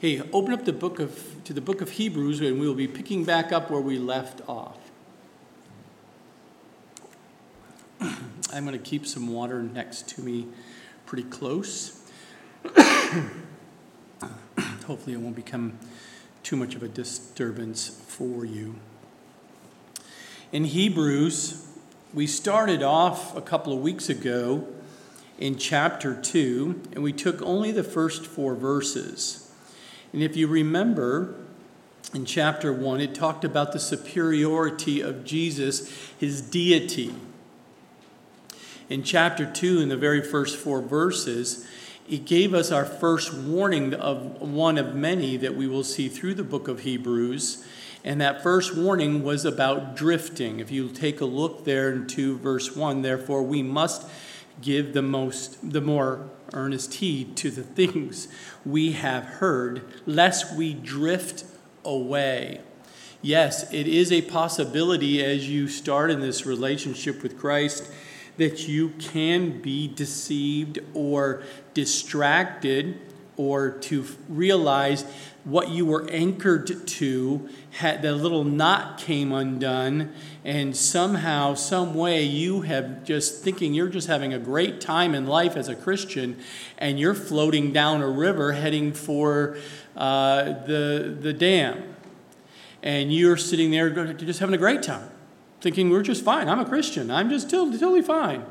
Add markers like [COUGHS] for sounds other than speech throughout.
Hey, open up the book of to the book of Hebrews and we will be picking back up where we left off. [CLEARS THROAT] I'm going to keep some water next to me pretty close. [CLEARS THROAT] Hopefully it won't become too much of a disturbance for you. In Hebrews, we started off a couple of weeks ago in chapter 2, and we took only the first four verses. And if you remember, in chapter 1, it talked about the superiority of Jesus, his deity. In chapter 2, in the very first four verses, it gave us our first warning of one of many that we will see through the book of Hebrews. And that first warning was about drifting. If you take a look there into verse 1, therefore we must give the most the more earnest heed to the things we have heard, lest we drift away. Yes, it is a possibility as you start in this relationship with Christ that you can be deceived or distracted or to realize what you were anchored to had the little knot came undone and somehow some way you have just thinking you're just having a great time in life as a christian and you're floating down a river heading for uh, the, the dam. And you're sitting there just having a great time thinking we're just fine. I'm a christian. I'm just totally fine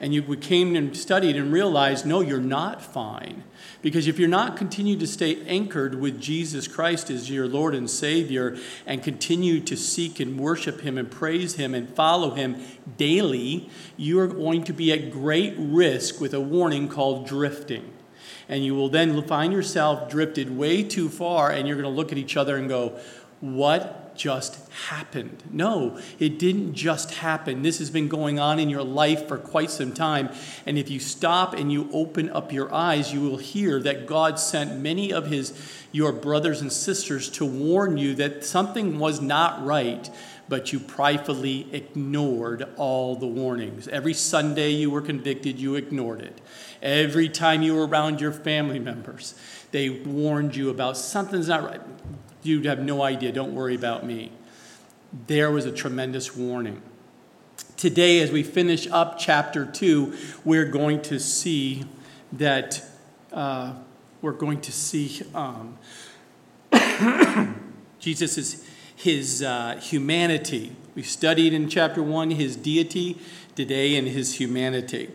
and you came and studied and realized no you're not fine because if you're not continue to stay anchored with Jesus Christ as your Lord and Savior and continue to seek and worship Him and praise Him and follow Him daily, you are going to be at great risk with a warning called drifting. And you will then find yourself drifted way too far, and you're going to look at each other and go, What just happened. No, it didn't just happen. This has been going on in your life for quite some time. And if you stop and you open up your eyes, you will hear that God sent many of his your brothers and sisters to warn you that something was not right, but you pridefully ignored all the warnings. Every Sunday you were convicted, you ignored it. Every time you were around your family members, they warned you about something's not right You'd have no idea. Don't worry about me. There was a tremendous warning. Today, as we finish up chapter 2, we're going to see that uh, we're going to see um, [COUGHS] Jesus' his uh, humanity. We studied in chapter 1 his deity, today in his humanity.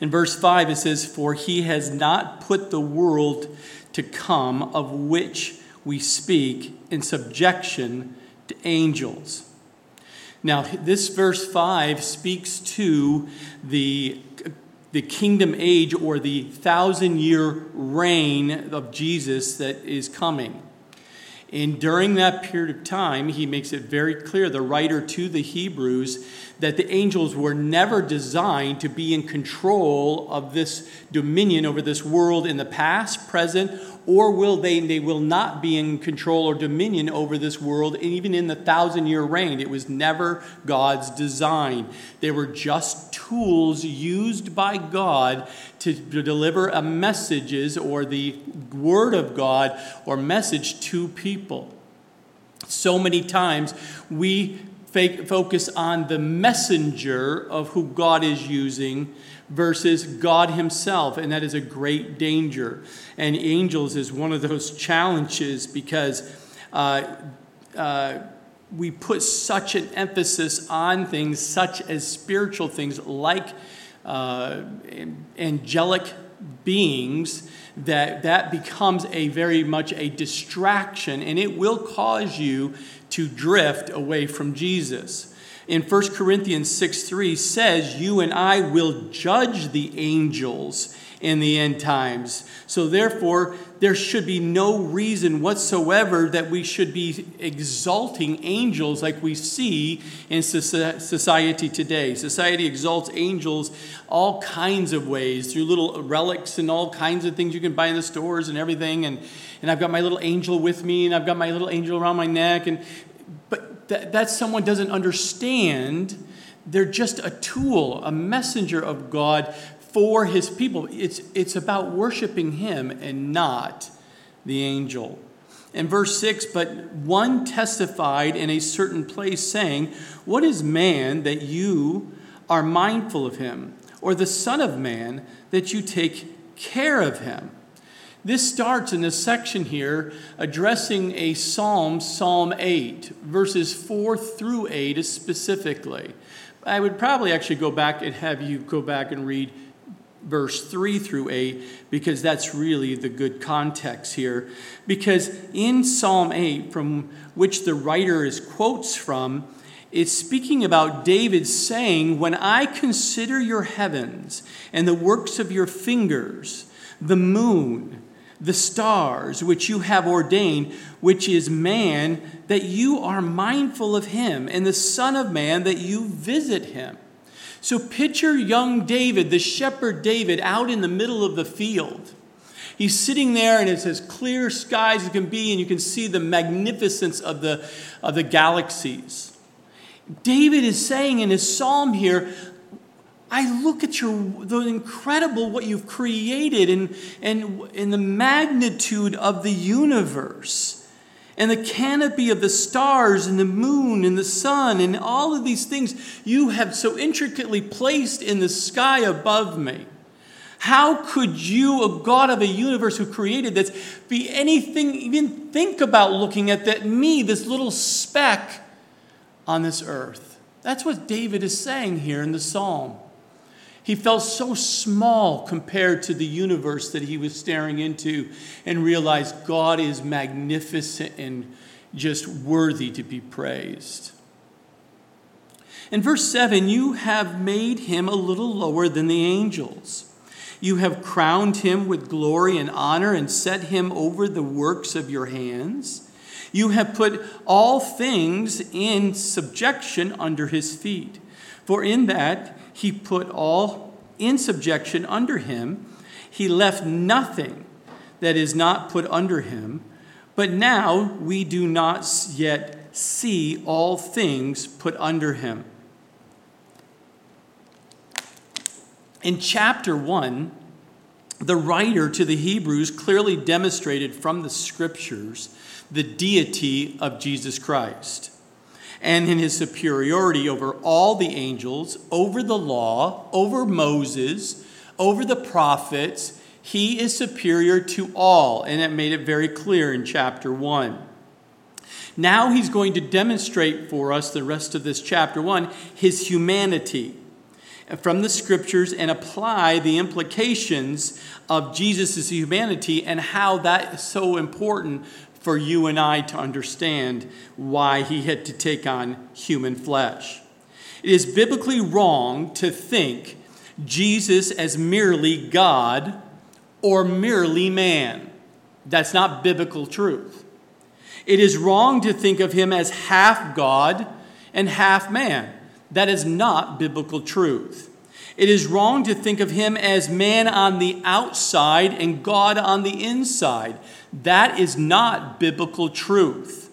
In verse 5, it says, For he has not put the world to come of which we speak in subjection to angels. Now, this verse 5 speaks to the, the kingdom age or the thousand year reign of Jesus that is coming. And during that period of time, he makes it very clear, the writer to the Hebrews, that the angels were never designed to be in control of this dominion over this world in the past, present, or will they they will not be in control or dominion over this world and even in the thousand year reign. It was never god's design. They were just tools used by god to, to deliver a messages or the word of god or message to people. So many times we focus on the messenger of who god is using versus God Himself, and that is a great danger. And angels is one of those [LAUGHS] challenges because uh, uh, we put such an emphasis on things such as spiritual things like uh, angelic beings that that becomes a very much a distraction and it will cause you to drift away from Jesus in 1 Corinthians 6 3 says, You and I will judge the angels in the end times. So, therefore, there should be no reason whatsoever that we should be exalting angels like we see in society today. Society exalts angels all kinds of ways through little relics and all kinds of things you can buy in the stores and everything. And, and I've got my little angel with me, and I've got my little angel around my neck. And, but that, that someone doesn't understand. They're just a tool, a messenger of God for his people. It's, it's about worshiping him and not the angel. In verse 6, but one testified in a certain place, saying, What is man that you are mindful of him, or the Son of Man that you take care of him? This starts in this section here addressing a psalm, Psalm 8, verses 4 through 8 specifically. I would probably actually go back and have you go back and read verse 3 through 8 because that's really the good context here. Because in Psalm 8, from which the writer is quotes from, it's speaking about David saying, When I consider your heavens and the works of your fingers, the moon, the stars which you have ordained, which is man, that you are mindful of him, and the Son of Man, that you visit him. So picture young David, the shepherd David, out in the middle of the field. He's sitting there, and it's as clear skies as can be, and you can see the magnificence of the, of the galaxies. David is saying in his psalm here, I look at your the incredible what you've created and, and, and the magnitude of the universe and the canopy of the stars and the moon and the sun and all of these things you have so intricately placed in the sky above me. How could you, a God of a universe who created this, be anything, even think about looking at that me, this little speck on this earth? That's what David is saying here in the psalm. He felt so small compared to the universe that he was staring into and realized God is magnificent and just worthy to be praised. In verse 7, you have made him a little lower than the angels. You have crowned him with glory and honor and set him over the works of your hands. You have put all things in subjection under his feet. For in that he put all in subjection under him. He left nothing that is not put under him. But now we do not yet see all things put under him. In chapter 1, the writer to the Hebrews clearly demonstrated from the scriptures the deity of Jesus Christ and in his superiority over all the angels, over the law, over Moses, over the prophets. He is superior to all, and it made it very clear in chapter 1. Now he's going to demonstrate for us the rest of this chapter 1 his humanity from the scriptures and apply the implications of Jesus' humanity and how that is so important for you and I to understand why he had to take on human flesh. It is biblically wrong to think Jesus as merely God or merely man. That's not biblical truth. It is wrong to think of him as half God and half man. That is not biblical truth. It is wrong to think of him as man on the outside and God on the inside. That is not biblical truth.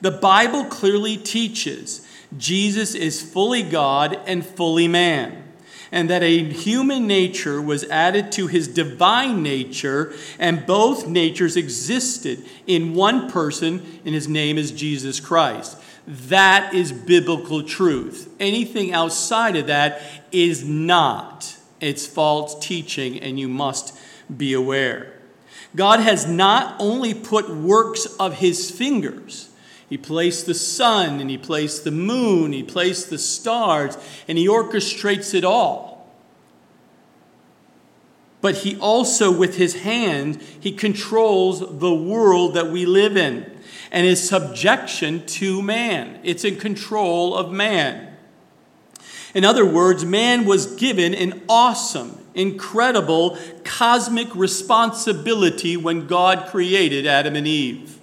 The Bible clearly teaches Jesus is fully God and fully man, and that a human nature was added to his divine nature, and both natures existed in one person, and his name is Jesus Christ. That is biblical truth. Anything outside of that is not. It's false teaching, and you must be aware. God has not only put works of his fingers, he placed the sun and he placed the moon, he placed the stars, and he orchestrates it all. But he also, with his hand, he controls the world that we live in and his subjection to man. It's in control of man. In other words, man was given an awesome, incredible, cosmic responsibility when God created Adam and Eve.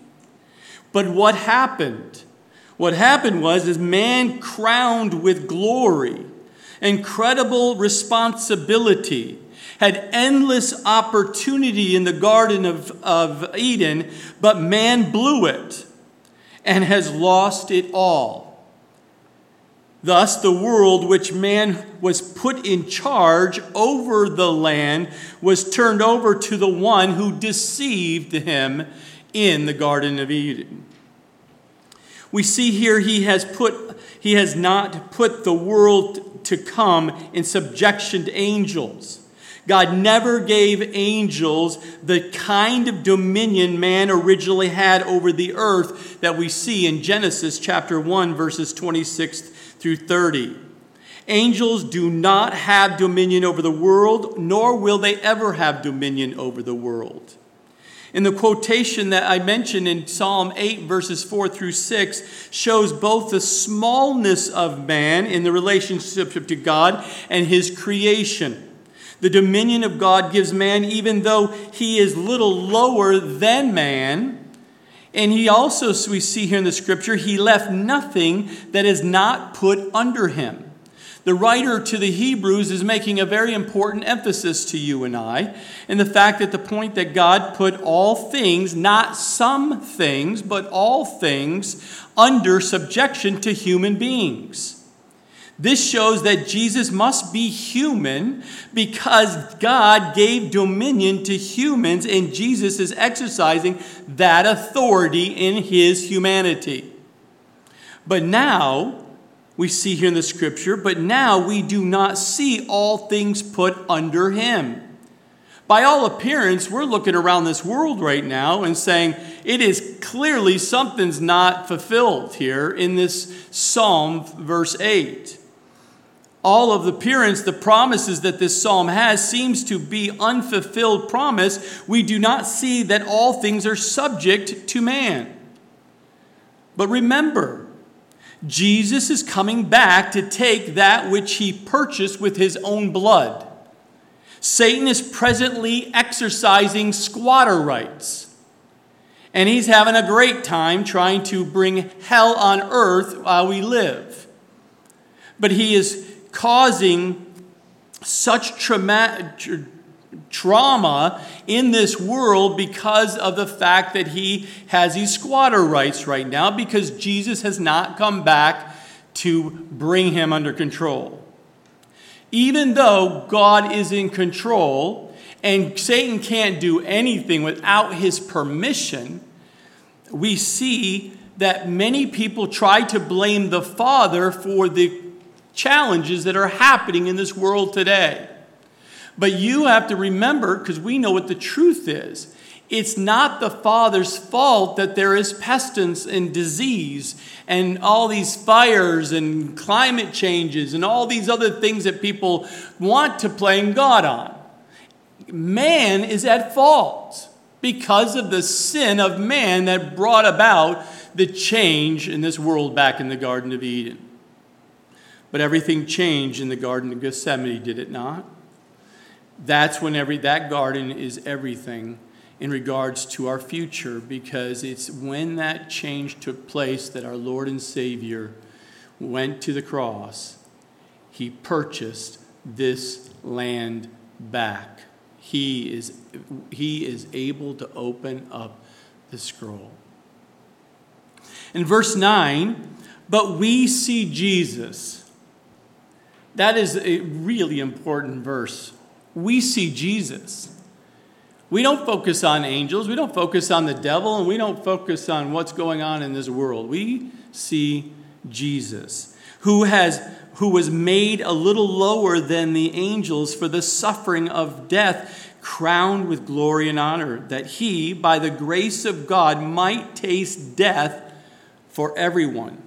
But what happened? What happened was is man crowned with glory, incredible responsibility, had endless opportunity in the Garden of, of Eden, but man blew it and has lost it all. Thus, the world which man was put in charge over the land was turned over to the one who deceived him in the Garden of Eden. We see here he has put he has not put the world to come in subjection to angels. God never gave angels the kind of dominion man originally had over the earth that we see in Genesis chapter 1 verses 26 through 30. Angels do not have dominion over the world, nor will they ever have dominion over the world. In the quotation that I mentioned in Psalm 8, verses 4 through 6, shows both the smallness of man in the relationship to God and his creation. The dominion of God gives man, even though he is little lower than man. And he also, we see here in the scripture, he left nothing that is not put under him. The writer to the Hebrews is making a very important emphasis to you and I in the fact that the point that God put all things, not some things, but all things, under subjection to human beings. This shows that Jesus must be human because God gave dominion to humans, and Jesus is exercising that authority in his humanity. But now, we see here in the scripture, but now we do not see all things put under him. By all appearance, we're looking around this world right now and saying it is clearly something's not fulfilled here in this Psalm, verse 8 all of the appearance, the promises that this psalm has seems to be unfulfilled promise. We do not see that all things are subject to man. But remember, Jesus is coming back to take that which he purchased with his own blood. Satan is presently exercising squatter rights. And he's having a great time trying to bring hell on earth while we live. But he is causing such trauma, trauma in this world because of the fact that he has these squatter rights right now because Jesus has not come back to bring him under control. Even though God is in control and Satan can't do anything without his permission, we see that many people try to blame the Father for the challenges that are happening in this world today. But you have to remember, because we know what the truth is, it's not the Father's fault that there is pestilence and disease and all these fires and climate changes and all these other things that people want to blame God on. Man is at fault because of the sin of man that brought about the change in this world back in the Garden of Eden. But everything changed in the Garden of Gethsemane, did it not? That's when every, that garden is everything in regards to our future because it's when that change took place that our Lord and Savior went to the cross. He purchased this land back. He is, he is able to open up the scroll. In verse 9, but we see Jesus that is a really important verse. We see Jesus. We don't focus on angels, we don't focus on the devil, and we don't focus on what's going on in this world. We see Jesus, who has who was made a little lower than the angels for the suffering of death, crowned with glory and honor, that he, by the grace of God, might taste death for everyone.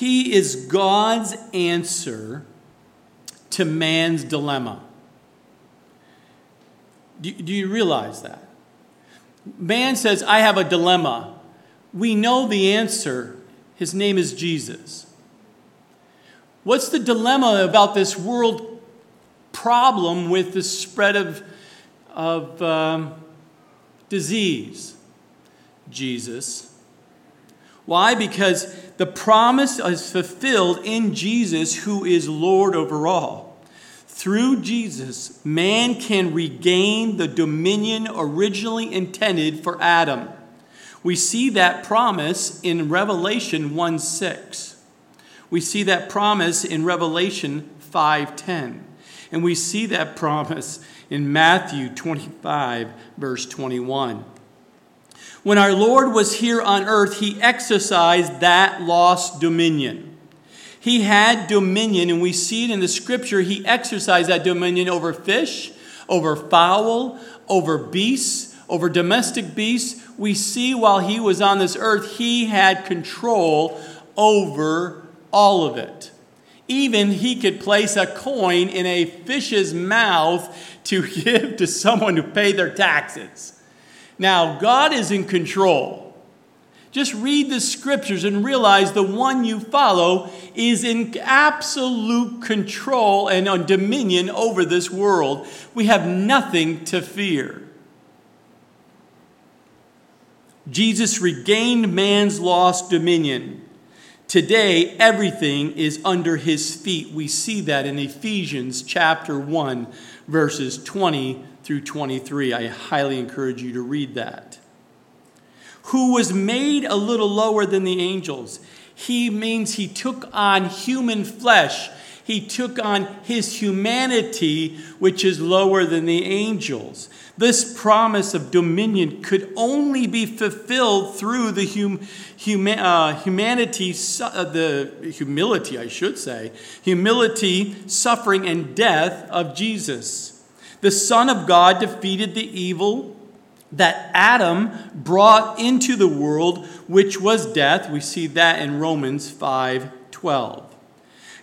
He is God's answer to man's dilemma. Do, do you realize that? Man says, I have a dilemma. We know the answer. His name is Jesus. What's the dilemma about this world problem with the spread of, of um, disease? Jesus. Why? Because the promise is fulfilled in Jesus, who is Lord over all. Through Jesus, man can regain the dominion originally intended for Adam. We see that promise in Revelation 1 6. We see that promise in Revelation 5:10. And we see that promise in Matthew 25 verse 21. When our Lord was here on earth, he exercised that lost dominion. He had dominion, and we see it in the scripture. He exercised that dominion over fish, over fowl, over beasts, over domestic beasts. We see while he was on this earth, he had control over all of it. Even he could place a coin in a fish's mouth to [LAUGHS] give to someone to pay their taxes. Now, God is in control. Just read the scriptures and realize the one you follow is in absolute control and on dominion over this world. We have nothing to fear. Jesus regained man's lost dominion. Today, everything is under his feet. We see that in Ephesians chapter 1, verses 20 through 23. I highly encourage you to read that. Who was made a little lower than the angels. He means he took on human flesh. He took on his humanity, which is lower than the angels. This promise of dominion could only be fulfilled through the hum, huma, uh, humanity, uh, the humility, I should say, humility, suffering, and death of Jesus. The Son of God defeated the evil that Adam brought into the world, which was death. We see that in Romans 5 12.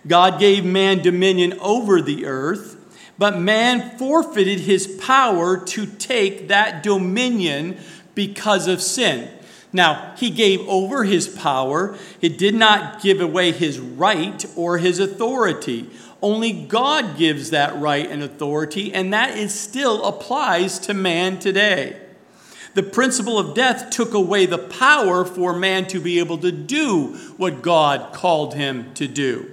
God gave man dominion over the earth, but man forfeited his power to take that dominion because of sin. Now, he gave over his power, he did not give away his right or his authority. Only God gives that right and authority, and that is still applies to man today. The principle of death took away the power for man to be able to do what God called him to do.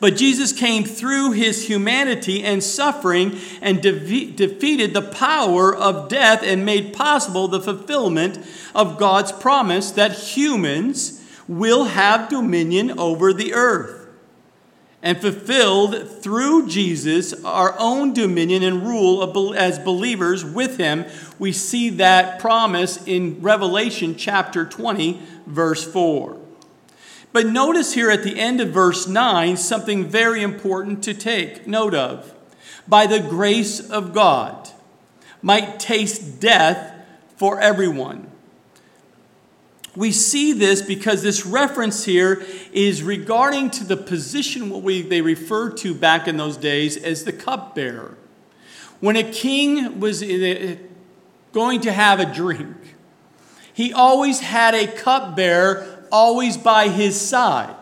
But Jesus came through his humanity and suffering and de- defeated the power of death and made possible the fulfillment of God's promise that humans will have dominion over the earth and fulfilled through Jesus our own dominion and rule as believers with him. We see that promise in Revelation chapter 20, verse 4. But notice here at the end of verse 9 something very important to take note of. By the grace of God, might taste death for everyone. We see this because this reference here is regarding to the position what we, they referred to back in those days as the cupbearer. When a king was eh, going to have a drink, he always had a cupbearer always by his side.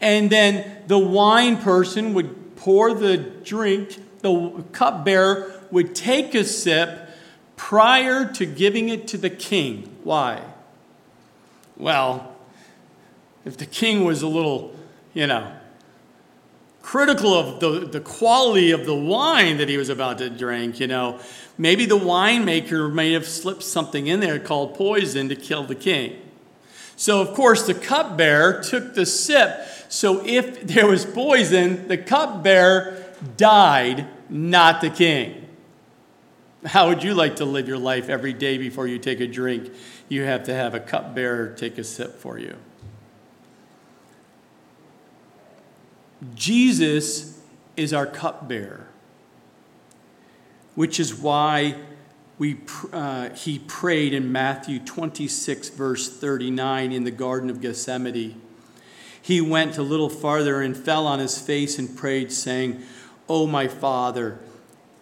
And then the wine person would pour the drink, the cupbearer would take a sip prior to giving it to the king. Why? Well, if the king was a little, you know, critical of the, the quality of the wine that he was about to drink, you know, maybe the winemaker may have slipped something in there called poison to kill the king. So, of course, the cupbearer took the sip. So, if [LAUGHS] there was poison, the cupbearer died, not the king. How would you like to live your life every day before you take a drink? You have to have a cupbearer take a sip for you. Jesus is our cupbearer, which is why we, uh, he prayed in Matthew 26, verse 39, in the Garden of Gethsemane. He went a little farther and fell on his face and prayed, saying, oh, my Father,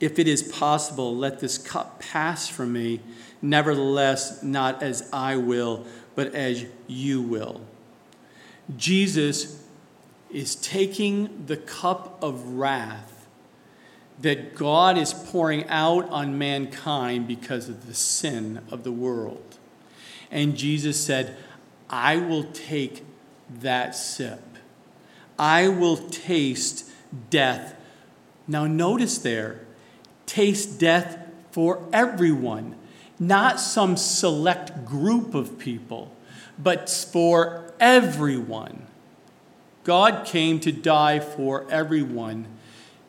if it is possible, let this cup pass from me. Nevertheless, not as I will, but as you will. Jesus is taking the cup of wrath that God is pouring out on mankind because of the sin of the world. And Jesus said, I will take that sip. I will taste death. Now, notice there, taste death for everyone. not some select group of people, but for everyone. God came to die for everyone,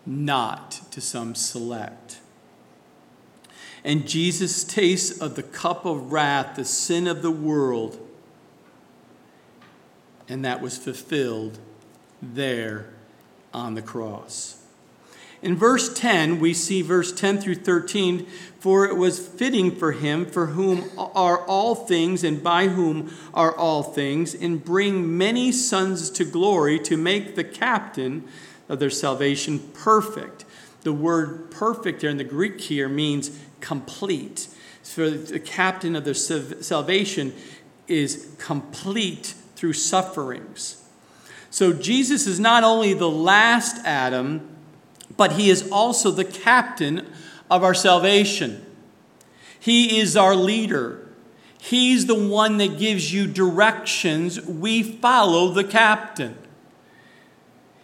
not to some select. And Jesus tastes of the cup of wrath, the sin of the world, and that was fulfilled there on the cross. In verse 10, we see verse 10 through 13 For it was fitting for him, for whom are all things, and by whom are all things, and bring many sons to glory, to make the captain of their salvation perfect. The word perfect there in the Greek here means complete. So the captain of their salvation is complete through sufferings. So Jesus is not only the last Adam but he is also the captain of our salvation. He is our leader. He's the one that gives you directions. We follow the captain.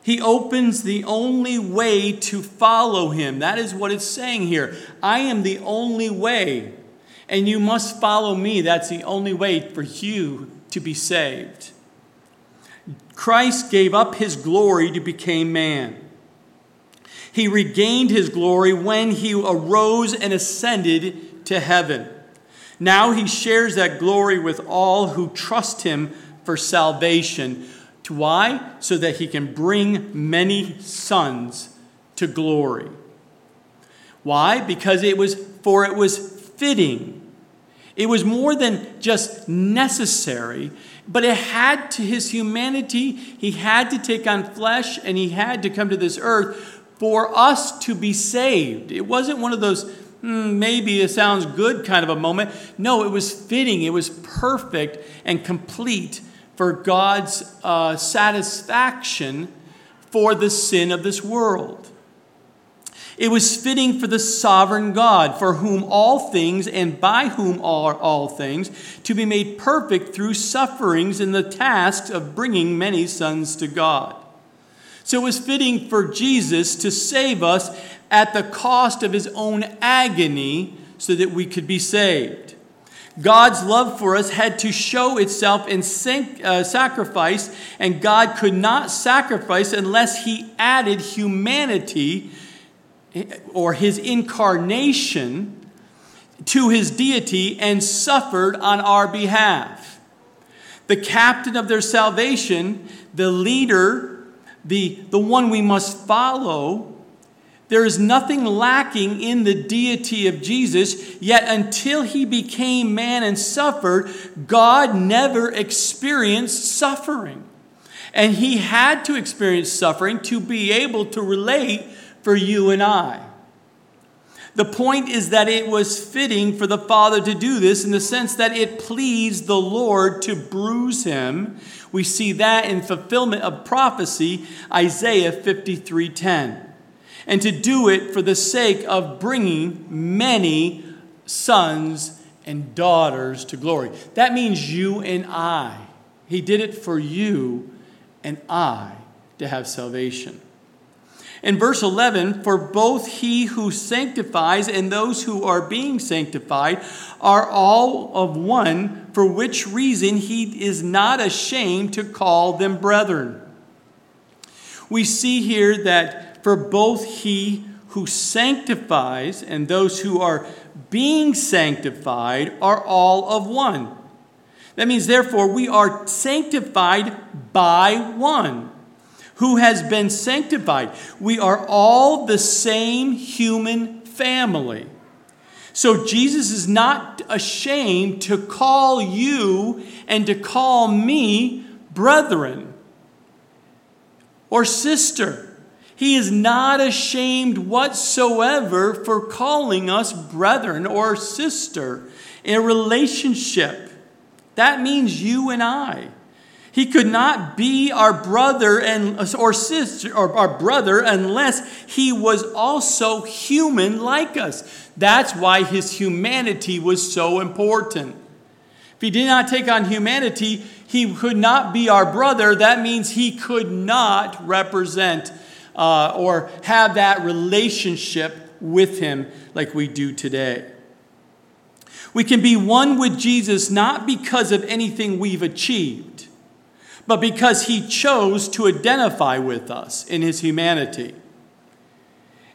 He opens the only way to follow him. That is what it's saying here. I am the only way, and you must follow me. That's the only way for you to be saved. Christ gave up his glory to become man. He regained his glory when he arose and ascended to heaven. Now he shares that glory with all who trust him for salvation. Why? So that he can bring many sons to glory. Why? Because it was for it was fitting. It was more than just necessary, but it had to his humanity. He had to take on flesh and he had to come to this earth for us to be saved. It wasn't one of those, hmm, maybe it sounds good kind of a moment. No, it was fitting, it was perfect and complete for God's uh, satisfaction for the sin of this world. It was fitting for the sovereign God, for whom all things and by whom are all things, to be made perfect through sufferings in the task of bringing many sons to God. So it was fitting for Jesus to save us at the cost of his own agony so that we could be saved. God's love for us had to show itself in uh, sacrifice, and God could not sacrifice unless he added humanity or his incarnation to his deity and suffered on our behalf. The captain of their salvation, the leader the, the one we must follow, there is nothing lacking in the deity of Jesus, yet until he became man and suffered, God never experienced suffering. And he had to experience suffering to be able to relate for you and I. The point is that it was fitting for the Father to do this in the sense that it pleased the Lord to bruise him. We see that in fulfillment of prophecy, Isaiah 53:10. And to do it for the sake of bringing many sons and daughters to glory. That means you and I. He did it for you and I to have salvation. In verse 11, for both he who sanctifies and those who are being sanctified are all of one, for which reason he is not ashamed to call them brethren. We see here that for both he who sanctifies and those who are being sanctified are all of one. That means, therefore, we are sanctified by one who has been sanctified. We are all the same human family. So Jesus is not ashamed to call you and to call me brethren or sister. He is not ashamed whatsoever for calling us brethren or sister in a relationship. That means you and I. He could not be our brother and or sister or our brother unless he was also human like us. That's why his humanity was so important. If he did not take on humanity, he could not be our brother. That means he could not represent uh, or have that relationship with him like we do today. We can be one with Jesus not because of anything we've achieved, but because he chose to identify with us in his humanity.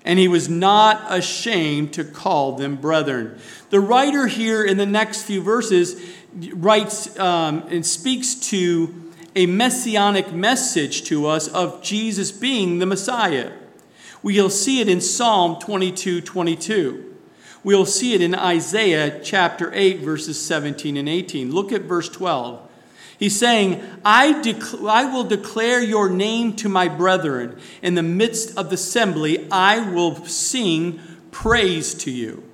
And he was not ashamed to call them brethren. The writer here in the next few verses writes um, and speaks to a messianic message to us of Jesus being the Messiah. We'll see it in Psalm 22 22. We'll see it in Isaiah chapter 8, verses 17 and 18. Look at verse 12. He's saying, I, dec- I will declare your name to my brethren. In the midst of the assembly, I will sing praise to you.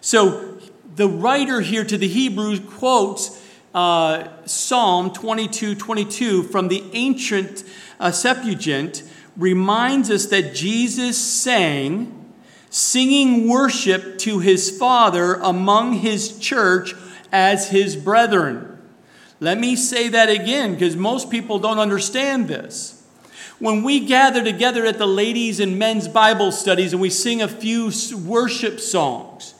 So the writer here to the Hebrews quotes uh, Psalm 22 22 from the ancient uh, Septuagint, reminds us that Jesus sang singing worship to his Father among his church as his brethren. Let me say that again because most people don't understand this. When we gather together at the ladies' and men's Bible studies and we sing a few worship songs,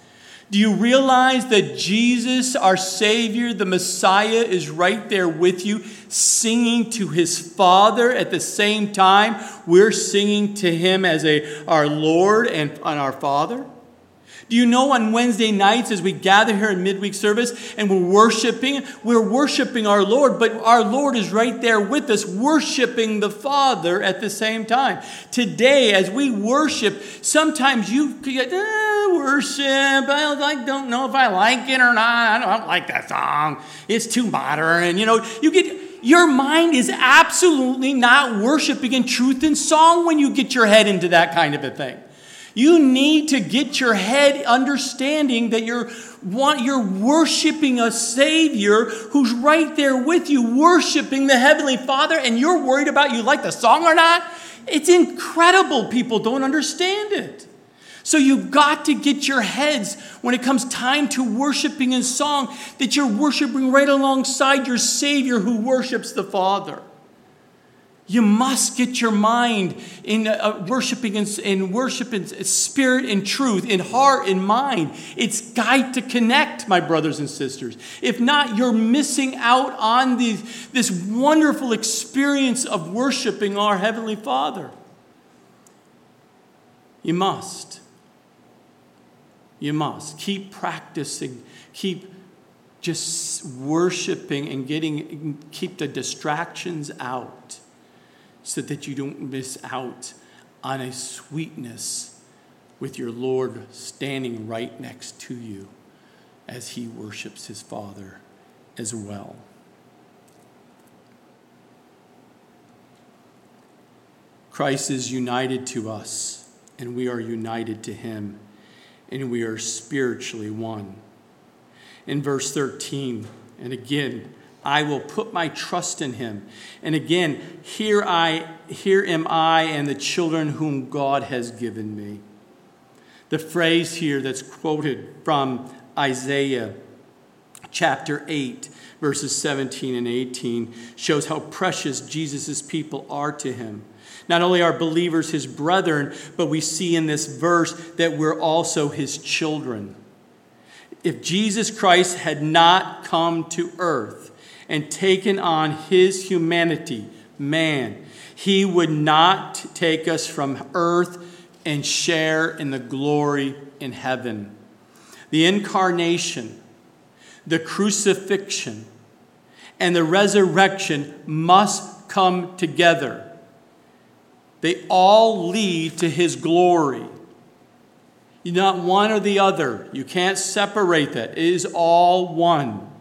do you realize that Jesus, our Savior, the Messiah, is right there with you, singing to his Father at the same time we're singing to him as a, our Lord and, and our Father? Do you know on Wednesday nights as we gather here in midweek service and we're worshiping, we're worshiping our Lord, but our Lord is right there with us, worshiping the Father at the same time. Today, as we worship, sometimes you get eh, worship. I don't know if I like it or not. I don't like that song. It's too modern. You know, you get your mind is absolutely not worshiping in truth and song when you get your head into that kind of a thing. You need to get your head understanding that you're, you're worshiping a Savior who's right there with you, worshiping the Heavenly Father, and you're worried about you like the song or not. It's incredible. People don't understand it. So you've got to get your heads when it comes time to worshiping in song that you're worshiping right alongside your Savior who worships the Father. You must get your mind in uh, worshiping in, in worship in spirit and truth, in heart and mind. It's got to connect, my brothers and sisters. If not, you're missing out on this wonderful experience of worshiping our Heavenly Father. You must. You must. Keep practicing. Keep just worshiping and getting, keep the distractions out so that you don't miss out on a sweetness with your Lord standing right next to you as he worships his Father as well. Christ is united to us, and we are united to him, and we are spiritually one. In verse 13, and again, I will put my trust in him. And again, here I here am I and the children whom God has given me. The phrase here that's quoted from Isaiah chapter 8 verses 17 and 18 shows how precious Jesus' people are to him. Not only are believers his brethren, but we see in this verse that we're also his children. If Jesus Christ had not come to earth, and taken on his humanity, man, he would not take us from earth and share in the glory in heaven. The incarnation, the crucifixion, and the resurrection must come together. They all lead to his glory. You're not one or the other. You can't separate that. It is all one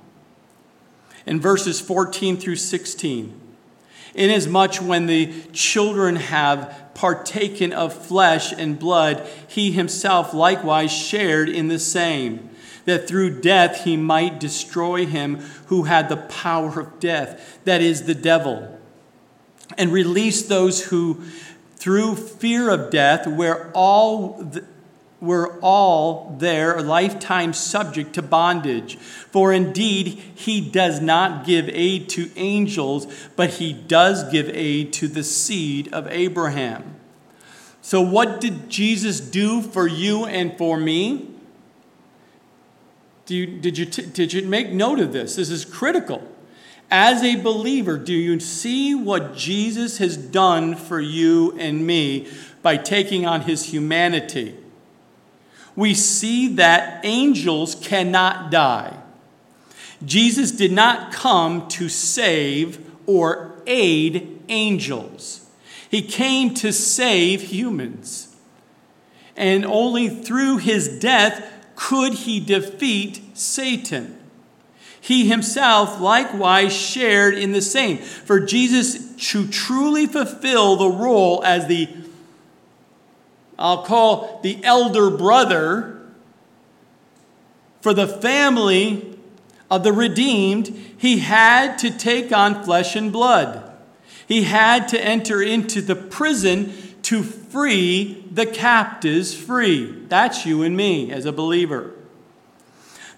in verses 14 through 16. Inasmuch when the children have partaken of flesh and blood, he himself likewise shared in the same, that through death he might destroy him who had the power of death, that is, the devil, and release those who, through fear of death, were all. The, were all their lifetime subject to bondage. For indeed, he does not give aid to angels, but he does give aid to the seed of Abraham. So, what did Jesus do for you and for me? Do you, did, you did you make note of this? This is critical. As a believer, do you see what Jesus has done for you and me by taking on his humanity? We see that angels cannot die. Jesus did not come to save or aid angels, he came to save humans. And only through his death could he defeat Satan. He himself likewise shared in the same. For Jesus to truly fulfill the role as the, I'll call the elder brother for the family of the redeemed, he had to take on flesh and blood. He had to enter into the prison to free the captives free. That's you and me as a believer.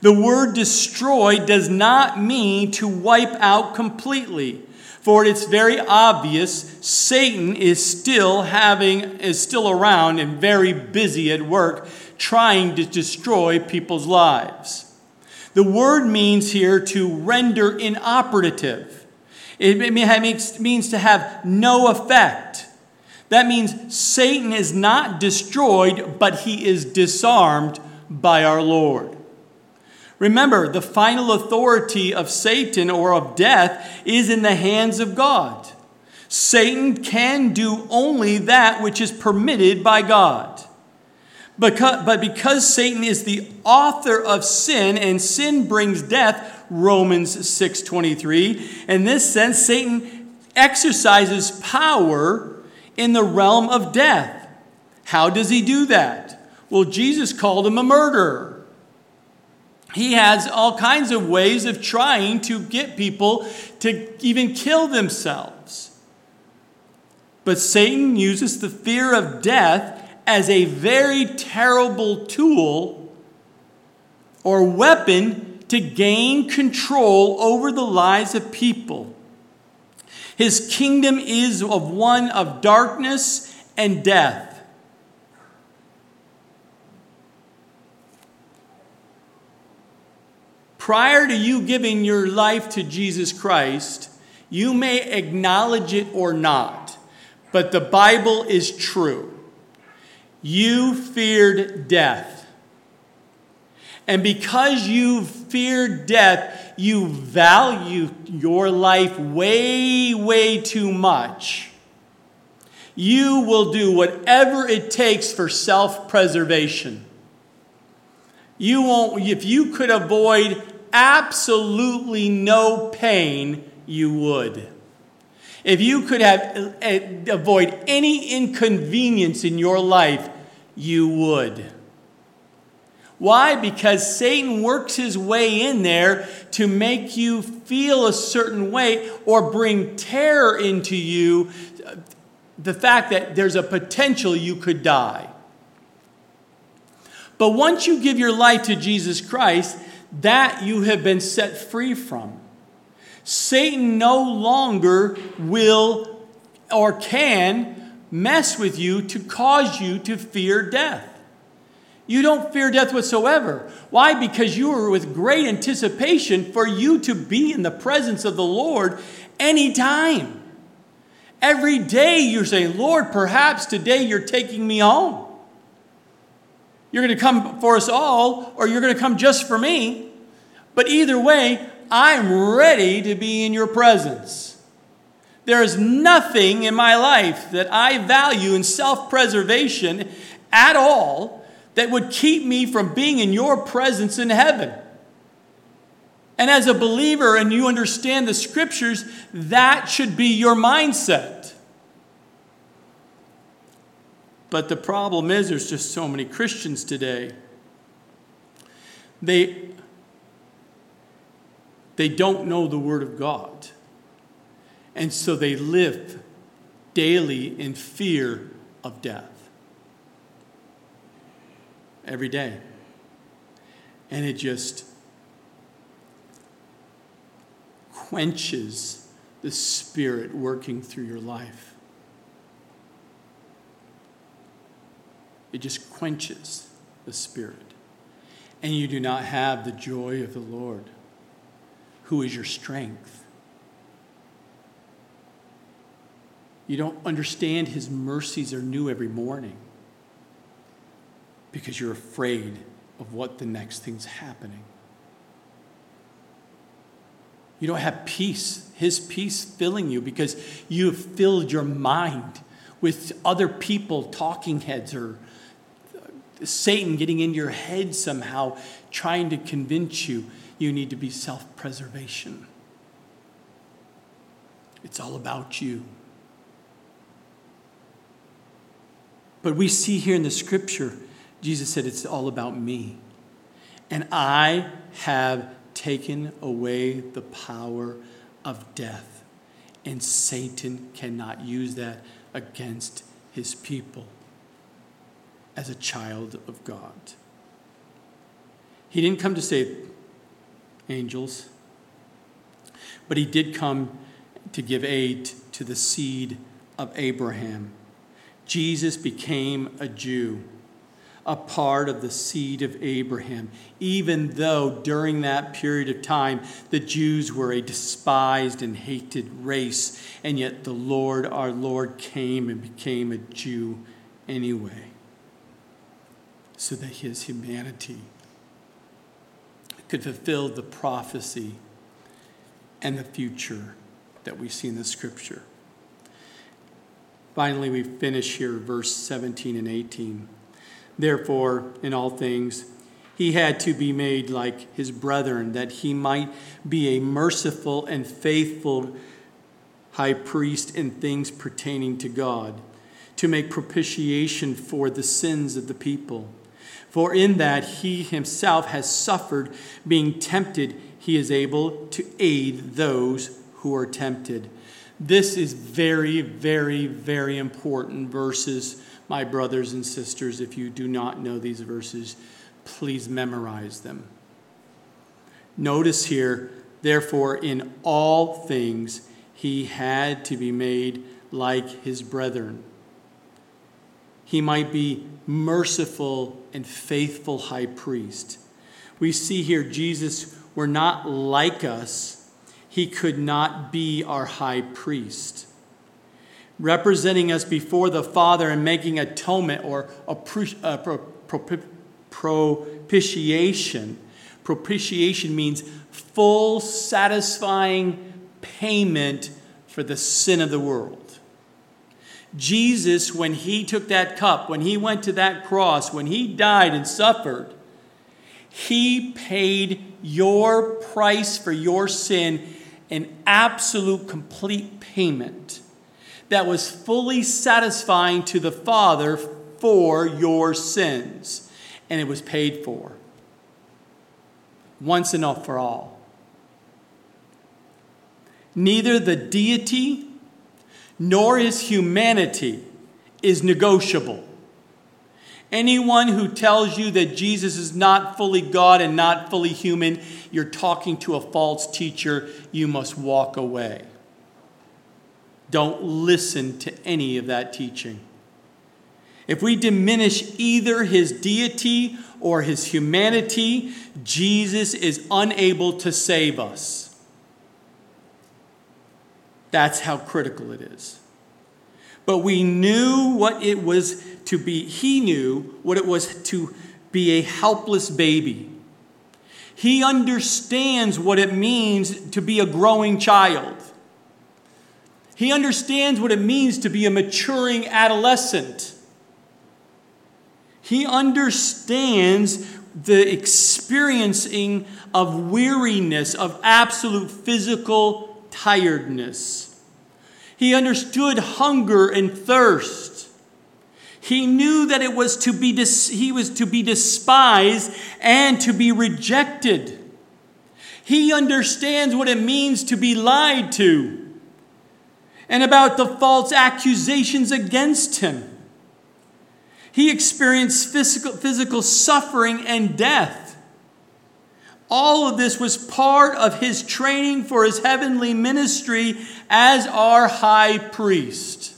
The word destroy does not mean to wipe out completely. For it's very obvious Satan is still having is still around and very busy at work trying to destroy people's lives. The word means here to render inoperative. It means to have no effect. That means Satan is not destroyed, but he is disarmed by our Lord. Remember, the final authority of Satan or of death is in the hands of God. Satan can do only that which is permitted by God. Because, but because Satan is the author of sin and sin brings death, Romans 6:23, in this sense Satan exercises power in the realm of death. How does he do that? Well, Jesus called him a murderer he has all kinds of ways of trying to get people to even kill themselves. But Satan uses the fear of death as a very terrible tool or weapon to gain control over the lives of people. His kingdom is of one of darkness and death. Prior to you giving your life to Jesus Christ, you may acknowledge it or not, but the Bible is true. You feared death. And because you feared death, you value your life way, way too much. You will do whatever it takes for self preservation. You won't, if you could avoid absolutely no pain, you would. If you could have uh, avoid any inconvenience in your life, you would. Why? Because Satan works his way in there to make you feel a certain way or bring terror into you, the fact that there's a potential you could die. But once you give your life to Jesus Christ, that you have been set free from. Satan no longer will or can mess with you to cause you to fear death. You don't fear death whatsoever. Why? Because you are with great anticipation for you to be in the presence of the Lord anytime. Every day you're saying, Lord, perhaps today you're taking me home. You're going to come for us all, or you're going to come just for me. But either way, I'm ready to be in your presence. There is nothing in my life that I value in self preservation at all that would keep me from being in your presence in heaven. And as a believer, and you understand the scriptures, that should be your mindset. But the problem is, there's just so many Christians today. They, they don't know the Word of God. And so they live daily in fear of death. Every day. And it just quenches the Spirit working through your life. It just quenches the Spirit. and you do not have the joy of the Lord, who is your strength. You don't understand his mercies are new every morning because you're afraid of what the next thing's happening. You don't have peace, his peace filling you because you have filled your mind with other people, talking heads, or Satan getting in your head somehow, trying to convince you you need to be self preservation. It's all about you. But we see here in the scripture, Jesus said, It's all about me. And I have taken away the power of death. And Satan cannot use that against his people as a child of God. He didn't come to save angels, but he did come to give aid to the seed of Abraham. Jesus became a Jew, a part of the seed of Abraham, even though during that period of time the Jews were a despised and hated race, and yet the Lord, our Lord, came and became a Jew anyway, so that his humanity could fulfill the prophecy and the future that we see in the scripture. Finally, we finish here, verse 17 and 18. Therefore, in all things, he had to be made like his brethren, that he might be a merciful and faithful high priest in things pertaining to God, to make propitiation for the sins of the people. For in that he himself has suffered being tempted, he is able to aid those who are tempted. This is very, very, very important verses, my brothers and sisters. If you do not know these verses, please memorize them. Notice here, therefore, in all things, he had to be made like his brethren he might be merciful and faithful high priest. We see here Jesus were not like us. He could not be our high priest. Representing us before the Father and making atonement or a uh, propitiation. Propitiation means full, satisfying payment for the sin of the world. Jesus, when he took that cup, when he went to that cross, when he died and suffered, he paid your price for your sin, an absolute complete payment that was fully satisfying to the Father for your sins. And it was paid for once and for all. Neither the deity nor his humanity is negotiable. Anyone who tells you that Jesus is not fully God and not fully human, you're talking to a false teacher. You must walk away. Don't listen to any of that teaching. If we diminish either his deity or his humanity, Jesus is unable to save us. That's how critical it is. But we knew what it was to be, he knew what it was to be a helpless baby. He understands what it means to be a growing child. He understands what it means to be a maturing adolescent. He understands the experiencing of weariness, of absolute physical tiredness. He understood hunger and thirst. He knew that it was to be dis- he was to be despised and to be rejected. He understands what it means to be lied to and about the false accusations against him. He experienced physical, physical suffering and death. All of this was part of his training for his heavenly ministry as our high priest.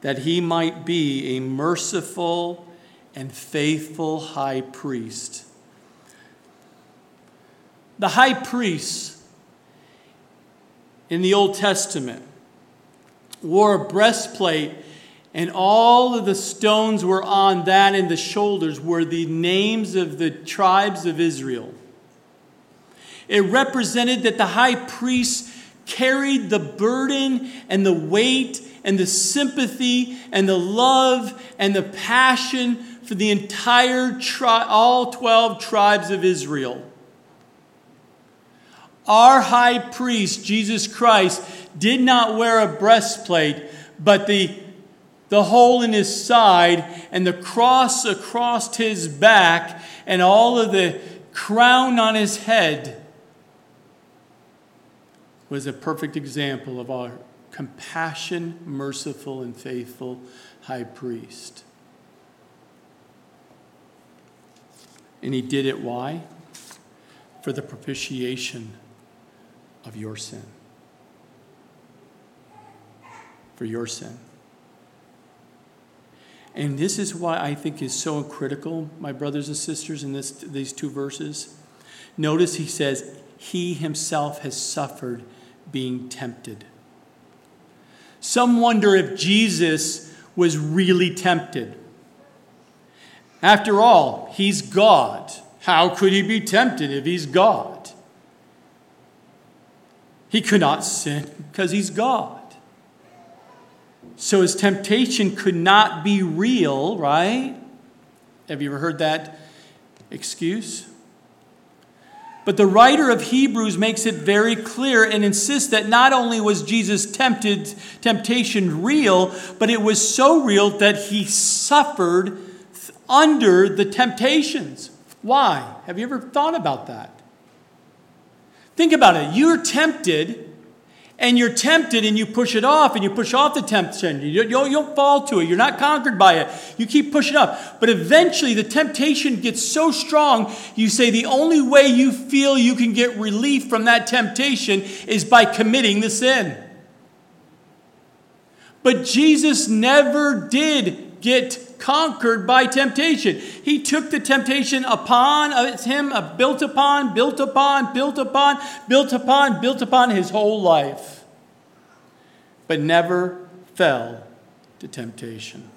That he might be a merciful and faithful high priest. The high priests in the Old Testament wore a breastplate, and all of the stones were on that and the shoulders were the names of the tribes of Israel. It represented that the high priest carried the burden and the weight and the sympathy and the love and the passion for the entire tri- all 12 tribes of Israel. Our high priest, Jesus Christ, did not wear a breastplate, but the, the hole in his side and the cross across his back and all of the crown on his head was a perfect example of our compassion, merciful, and faithful high priest. And he did it why? For the propitiation of your sin. For your sin. And this is why I think is so critical, my brothers and sisters, in this, these two verses. Notice he says, He himself has suffered being tempted. Some wonder if Jesus was really tempted. After all, he's God. How could he be tempted if he's God? He could not sin because he's God. So his temptation could not be real, right? Have you ever heard that excuse? But the writer of Hebrews makes it very clear and insists that not only was Jesus tempted, temptation real, but it was so real that he suffered under the temptations. Why? Have you ever thought about that? Think about it. You're tempted and you're tempted and you push it off and you push off the temptation. You don't, you don't fall to it. You're not conquered by it. You keep pushing up. But eventually the temptation gets so strong, you say the only way you feel you can get relief from that temptation is by committing the sin. But Jesus never did get conquered by temptation. He took the temptation upon him, uh, built upon, built upon, built upon, built upon, built upon his whole life, but never fell to temptation.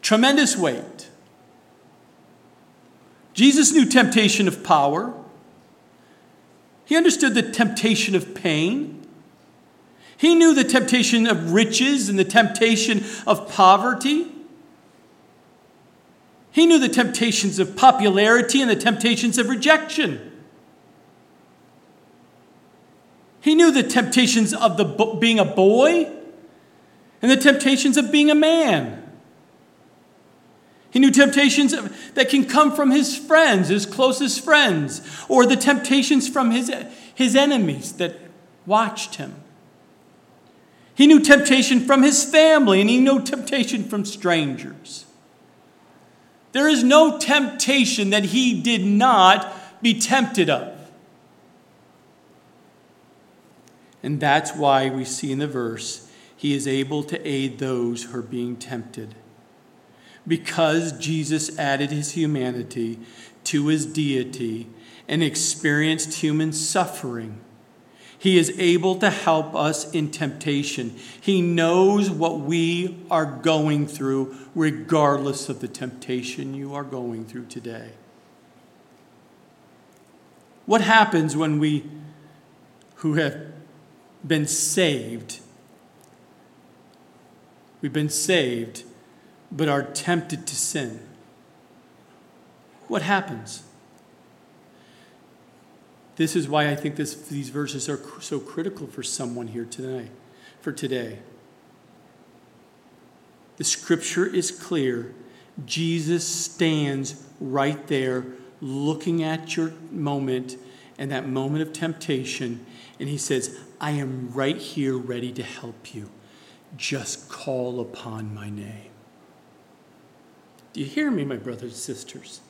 Tremendous weight. Jesus knew temptation of power. He understood the temptation of pain. He knew the temptation of riches and the temptation of poverty. He knew the temptations of popularity and the temptations of rejection. He knew the temptations of the, being a boy and the temptations of being a man. He knew temptations that can come from his friends, his closest friends, or the temptations from his, his enemies that watched him. He knew temptation from his family, and he knew temptation from strangers. There is no temptation that he did not be tempted of. And that's why we see in the verse, he is able to aid those who are being tempted. Because Jesus added his humanity to his deity and experienced human suffering he is able to help us in temptation. He knows what we are going through, regardless of the temptation you are going through today. What happens when we, who have been saved, we've been saved, but are tempted to sin? What happens? This is why I think this, these verses are so critical for someone here today, for today. The scripture is clear. Jesus stands right there looking at your moment and that moment of temptation, and he says, I am right here ready to help you. Just call upon my name. Do you hear me, my brothers and sisters?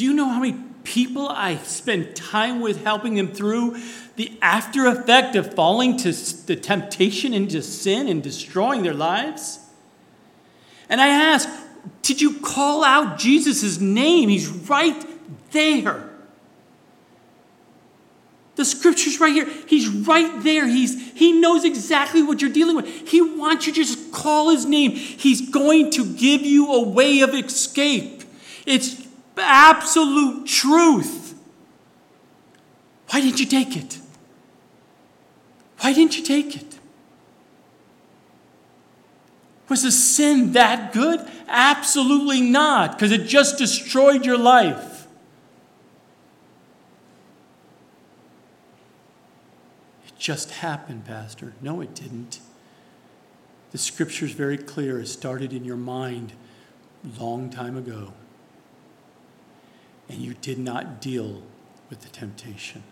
Do you know how many people I spend time with helping them through the after effect of falling to the temptation into sin and destroying their lives? And I ask, did you call out Jesus' name? He's right there. The scripture's right here. He's right there. He's, he knows exactly what you're dealing with. He wants you to just call his name. He's going to give you a way of escape. It's absolute truth. Why didn't you take it? Why didn't you take it? Was the sin that good? Absolutely not, because it just destroyed your life. It just happened, Pastor. No, it didn't. The scripture is very clear. It started in your mind long time ago. And you did not deal with the temptation.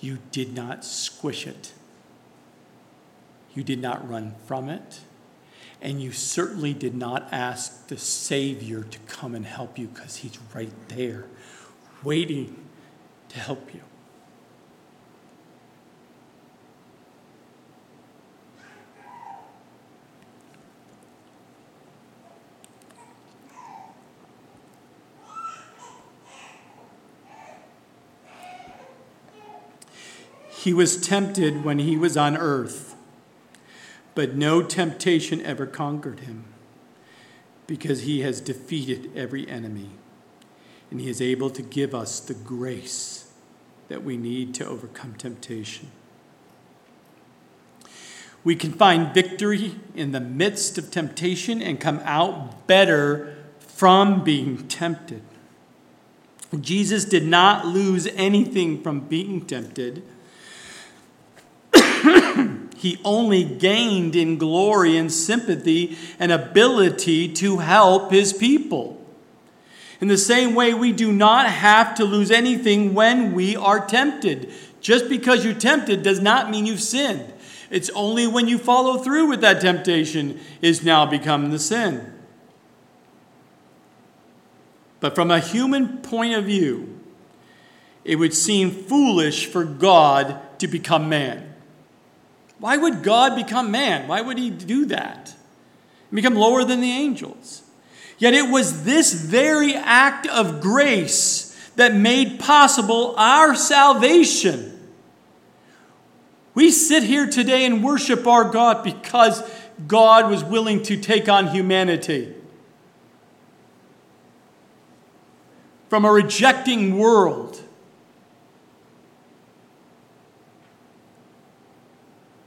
You did not squish it. You did not run from it. And you certainly did not ask the Savior to come and help you because He's right there, waiting to help you. He was tempted when he was on earth but no temptation ever conquered him, because he has defeated every enemy, and he is able to give us the grace that we need to overcome temptation. We can find victory in the midst of temptation and come out better from being tempted. Jesus did not lose anything from being tempted he only gained in glory and sympathy and ability to help his people. In the same way, we do not have to lose anything when we are tempted. Just because you're tempted does not mean you've sinned. It's only when you follow through with that temptation is now become the sin. But from a human point of view, it would seem foolish for God to become man. Why would God become man? Why would he do that? Become lower than the angels. Yet it was this very act of grace that made possible our salvation. We sit here today and worship our God because God was willing to take on humanity. From a rejecting world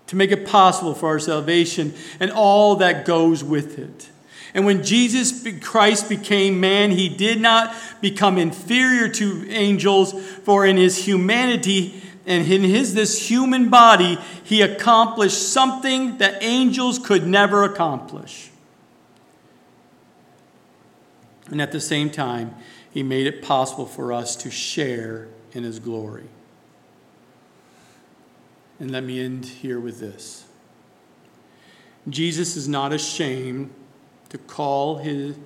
to make it possible for our salvation and all that goes with it. And when Jesus Christ became man, he did not become inferior to angels, for in his humanity and in his this human body, he accomplished something that angels could never accomplish. And at the same time, he made it possible for us to share in his glory. And let me end here with this Jesus is not ashamed to call, his,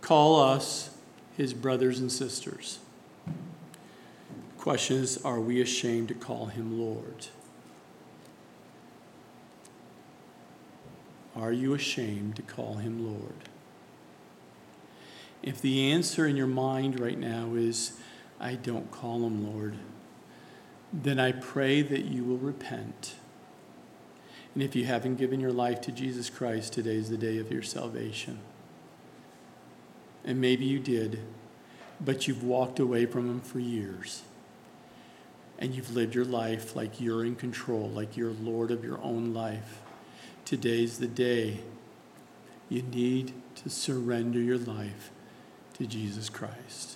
call us his brothers and sisters. The question is are we ashamed to call him Lord? Are you ashamed to call him Lord? If the answer in your mind right now is, I don't call him Lord, then I pray that you will repent. And if you haven't given your life to Jesus Christ, today is the day of your salvation. And maybe you did, but you've walked away from Him for years. And you've lived your life like you're in control, like you're Lord of your own life. Today's the day you need to surrender your life to Jesus Christ.